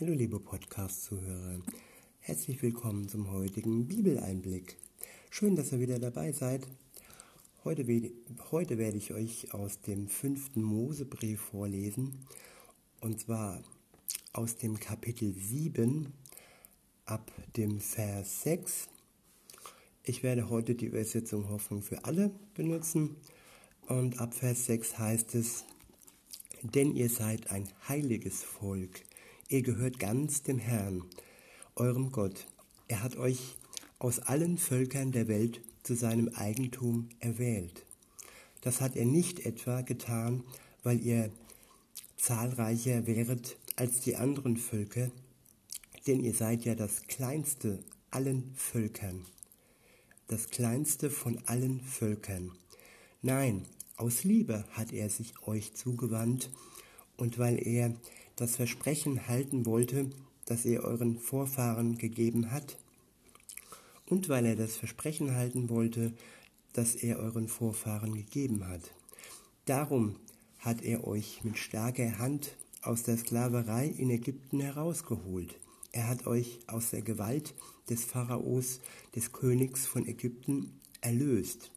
Hallo liebe Podcast-Zuhörer, herzlich willkommen zum heutigen Bibeleinblick. Schön, dass ihr wieder dabei seid. Heute, heute werde ich euch aus dem fünften Mosebrief vorlesen, und zwar aus dem Kapitel 7 ab dem Vers 6. Ich werde heute die Übersetzung Hoffnung für alle benutzen und ab Vers 6 heißt es, denn ihr seid ein heiliges Volk Ihr gehört ganz dem Herrn, eurem Gott. Er hat euch aus allen Völkern der Welt zu seinem Eigentum erwählt. Das hat er nicht etwa getan, weil ihr zahlreicher wäret als die anderen Völker, denn ihr seid ja das kleinste allen Völkern, das kleinste von allen Völkern. Nein, aus Liebe hat er sich euch zugewandt und weil er das Versprechen halten wollte, das er euren Vorfahren gegeben hat, und weil er das Versprechen halten wollte, das er euren Vorfahren gegeben hat. Darum hat er euch mit starker Hand aus der Sklaverei in Ägypten herausgeholt. Er hat euch aus der Gewalt des Pharaos, des Königs von Ägypten, erlöst.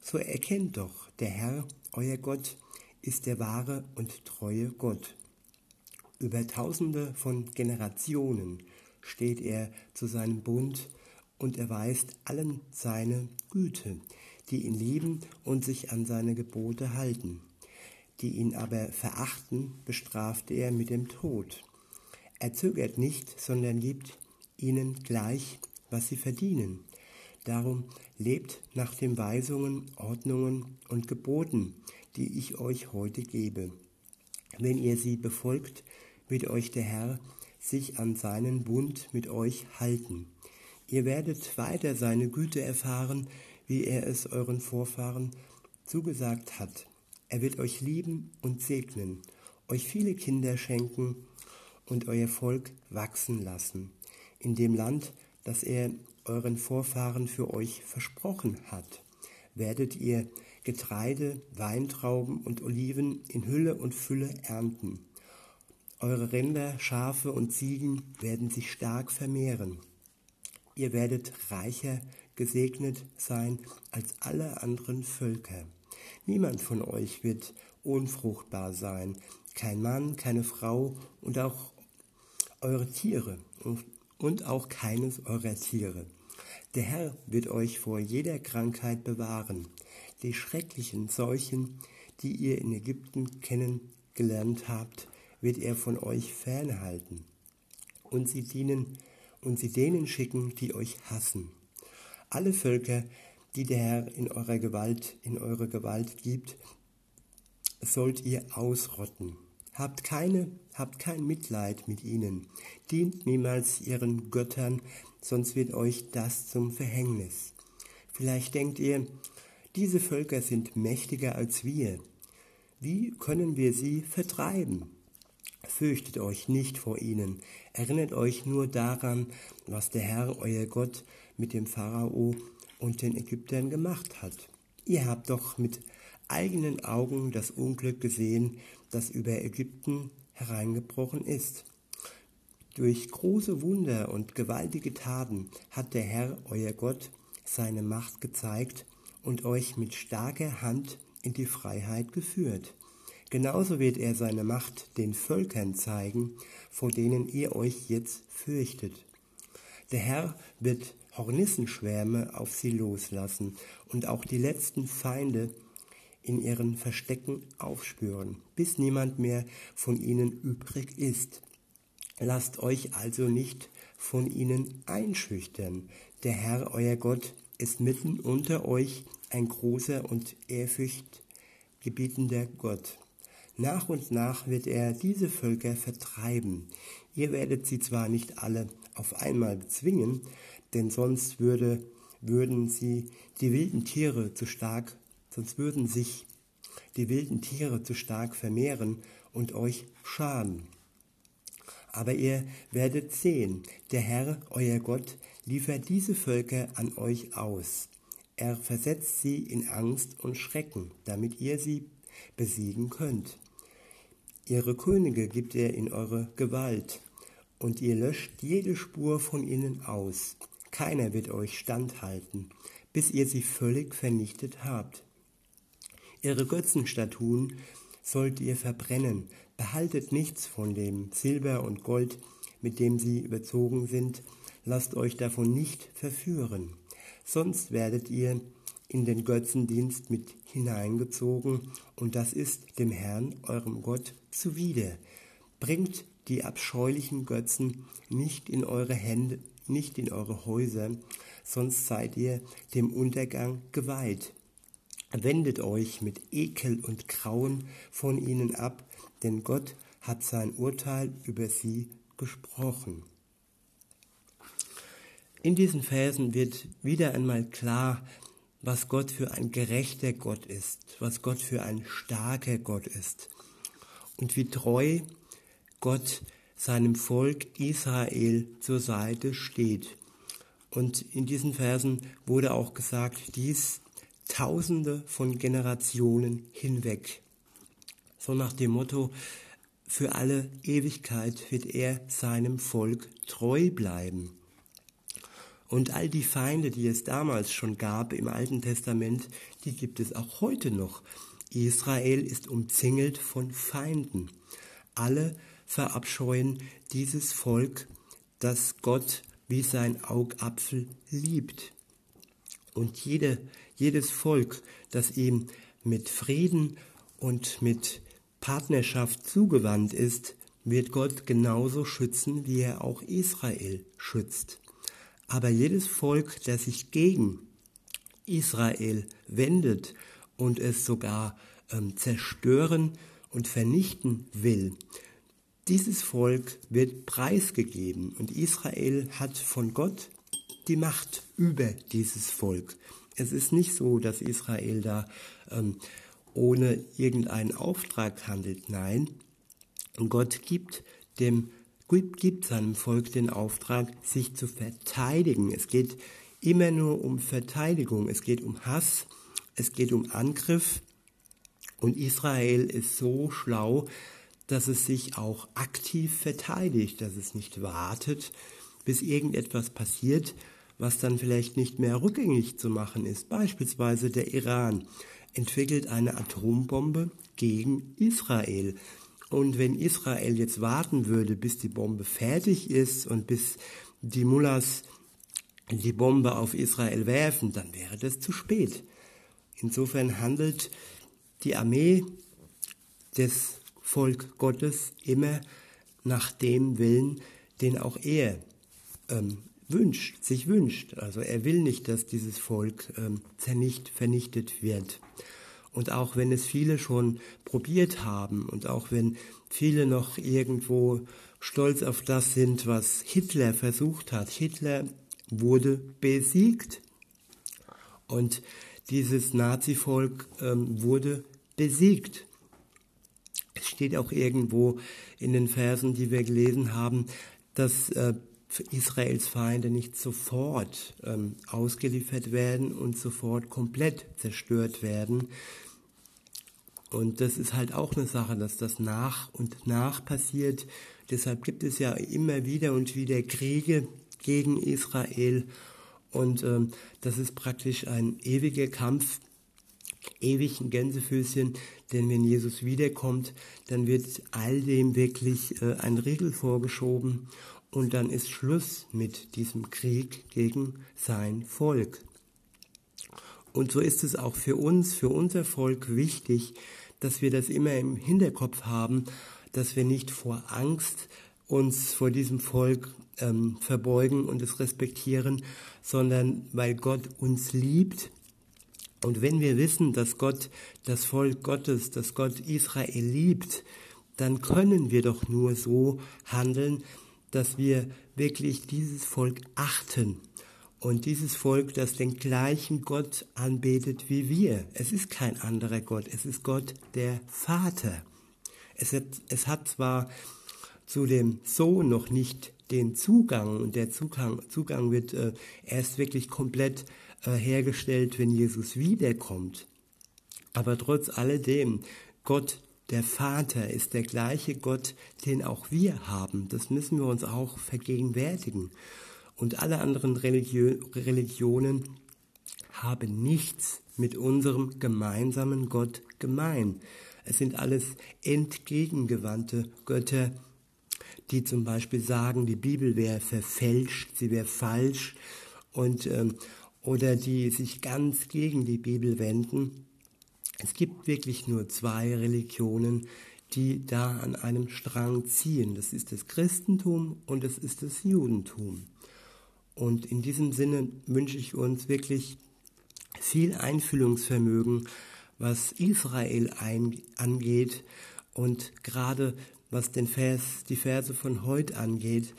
So erkennt doch, der Herr, euer Gott, ist der wahre und treue Gott. Über tausende von Generationen steht er zu seinem Bund und erweist allen seine Güte, die ihn lieben und sich an seine Gebote halten. Die ihn aber verachten, bestraft er mit dem Tod. Er zögert nicht, sondern gibt ihnen gleich, was sie verdienen. Darum lebt nach den Weisungen, Ordnungen und Geboten, die ich euch heute gebe. Wenn ihr sie befolgt, wird euch der Herr sich an seinen Bund mit euch halten. Ihr werdet weiter seine Güte erfahren, wie er es euren Vorfahren zugesagt hat. Er wird euch lieben und segnen, euch viele Kinder schenken und euer Volk wachsen lassen, in dem Land, das er euren Vorfahren für euch versprochen hat. Werdet ihr Getreide, Weintrauben und Oliven in Hülle und Fülle ernten. Eure Rinder, Schafe und Ziegen werden sich stark vermehren. Ihr werdet reicher gesegnet sein als alle anderen Völker. Niemand von euch wird unfruchtbar sein, kein Mann, keine Frau und auch eure Tiere und auch keines eurer Tiere. Der Herr wird euch vor jeder Krankheit bewahren. Die schrecklichen Seuchen, die ihr in Ägypten kennengelernt habt, wird er von euch fernhalten und sie dienen und sie denen schicken, die euch hassen. Alle Völker, die der Herr in eurer Gewalt, in eure Gewalt gibt, sollt ihr ausrotten. Habt keine, habt kein Mitleid mit ihnen. Dient niemals ihren Göttern, sonst wird euch das zum Verhängnis. Vielleicht denkt ihr, diese Völker sind mächtiger als wir. Wie können wir sie vertreiben? Fürchtet euch nicht vor ihnen, erinnert euch nur daran, was der Herr, euer Gott, mit dem Pharao und den Ägyptern gemacht hat. Ihr habt doch mit eigenen Augen das Unglück gesehen, das über Ägypten hereingebrochen ist. Durch große Wunder und gewaltige Taten hat der Herr, euer Gott, seine Macht gezeigt und euch mit starker Hand in die Freiheit geführt. Genauso wird er seine Macht den Völkern zeigen, vor denen ihr euch jetzt fürchtet. Der Herr wird Hornissenschwärme auf sie loslassen und auch die letzten Feinde in ihren Verstecken aufspüren, bis niemand mehr von ihnen übrig ist. Lasst euch also nicht von ihnen einschüchtern. Der Herr, euer Gott, ist mitten unter euch ein großer und ehrfürchtgebietender Gott. Nach und nach wird er diese Völker vertreiben. Ihr werdet sie zwar nicht alle auf einmal bezwingen, denn sonst würde, würden sie die wilden Tiere zu stark, sonst würden sich die wilden Tiere zu stark vermehren und euch schaden. Aber ihr werdet sehen, der Herr, euer Gott, liefert diese Völker an euch aus. Er versetzt sie in Angst und Schrecken, damit ihr sie besiegen könnt. Ihre Könige gibt er in eure Gewalt, und ihr löscht jede Spur von ihnen aus. Keiner wird euch standhalten, bis ihr sie völlig vernichtet habt. Ihre Götzenstatuen sollt ihr verbrennen. Behaltet nichts von dem Silber und Gold, mit dem sie überzogen sind. Lasst euch davon nicht verführen. Sonst werdet ihr in den Götzendienst mit hineingezogen, und das ist dem Herrn, eurem Gott, zuwider. Bringt die abscheulichen Götzen nicht in eure Hände, nicht in eure Häuser, sonst seid ihr dem Untergang geweiht. Wendet euch mit Ekel und Grauen von ihnen ab, denn Gott hat sein Urteil über sie gesprochen. In diesen Versen wird wieder einmal klar, was Gott für ein gerechter Gott ist, was Gott für ein starker Gott ist und wie treu Gott seinem Volk Israel zur Seite steht. Und in diesen Versen wurde auch gesagt, dies Tausende von Generationen hinweg. So nach dem Motto, für alle Ewigkeit wird er seinem Volk treu bleiben. Und all die Feinde, die es damals schon gab im Alten Testament, die gibt es auch heute noch. Israel ist umzingelt von Feinden. Alle verabscheuen dieses Volk, das Gott wie sein Augapfel liebt. Und jede, jedes Volk, das ihm mit Frieden und mit Partnerschaft zugewandt ist, wird Gott genauso schützen, wie er auch Israel schützt. Aber jedes Volk, das sich gegen Israel wendet und es sogar ähm, zerstören und vernichten will, dieses Volk wird preisgegeben und Israel hat von Gott die Macht über dieses Volk. Es ist nicht so, dass Israel da ähm, ohne irgendeinen Auftrag handelt. Nein, Gott gibt dem gibt seinem Volk den Auftrag, sich zu verteidigen. Es geht immer nur um Verteidigung. Es geht um Hass. Es geht um Angriff. Und Israel ist so schlau, dass es sich auch aktiv verteidigt, dass es nicht wartet, bis irgendetwas passiert, was dann vielleicht nicht mehr rückgängig zu machen ist. Beispielsweise der Iran entwickelt eine Atombombe gegen Israel. Und wenn Israel jetzt warten würde, bis die Bombe fertig ist und bis die Mullahs die Bombe auf Israel werfen, dann wäre das zu spät. Insofern handelt die Armee des Volk Gottes immer nach dem Willen, den auch er ähm, wünscht, sich wünscht. Also er will nicht, dass dieses Volk ähm, vernichtet wird. Und auch wenn es viele schon probiert haben und auch wenn viele noch irgendwo stolz auf das sind, was Hitler versucht hat. Hitler wurde besiegt und dieses Nazi-Volk ähm, wurde besiegt. Es steht auch irgendwo in den Versen, die wir gelesen haben, dass äh, Israels Feinde nicht sofort ähm, ausgeliefert werden und sofort komplett zerstört werden. Und das ist halt auch eine Sache, dass das nach und nach passiert. Deshalb gibt es ja immer wieder und wieder Kriege gegen Israel. Und ähm, das ist praktisch ein ewiger Kampf, ewig ein Gänsefüßchen, denn wenn Jesus wiederkommt, dann wird all dem wirklich äh, ein Riegel vorgeschoben und dann ist Schluss mit diesem Krieg gegen sein Volk. Und so ist es auch für uns, für unser Volk wichtig, dass wir das immer im Hinterkopf haben, dass wir nicht vor Angst uns vor diesem Volk ähm, verbeugen und es respektieren, sondern weil Gott uns liebt. Und wenn wir wissen, dass Gott das Volk Gottes, dass Gott Israel liebt, dann können wir doch nur so handeln, dass wir wirklich dieses Volk achten. Und dieses Volk, das den gleichen Gott anbetet wie wir. Es ist kein anderer Gott, es ist Gott der Vater. Es hat, es hat zwar zu dem Sohn noch nicht den Zugang und der Zugang, Zugang wird äh, erst wirklich komplett äh, hergestellt, wenn Jesus wiederkommt. Aber trotz alledem, Gott der Vater ist der gleiche Gott, den auch wir haben. Das müssen wir uns auch vergegenwärtigen. Und alle anderen Religio Religionen haben nichts mit unserem gemeinsamen Gott gemein. Es sind alles entgegengewandte Götter, die zum Beispiel sagen, die Bibel wäre verfälscht, sie wäre falsch und ähm, oder die sich ganz gegen die Bibel wenden. Es gibt wirklich nur zwei Religionen, die da an einem Strang ziehen. Das ist das Christentum und das ist das Judentum. Und in diesem Sinne wünsche ich uns wirklich viel Einfühlungsvermögen, was Israel ein, angeht und gerade was den Vers, die Verse von heute angeht,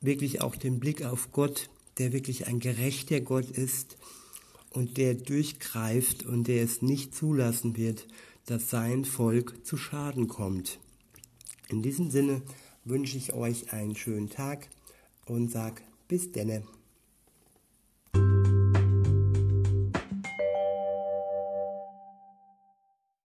wirklich auch den Blick auf Gott, der wirklich ein gerechter Gott ist und der durchgreift und der es nicht zulassen wird, dass sein Volk zu Schaden kommt. In diesem Sinne wünsche ich euch einen schönen Tag und sag bis denne.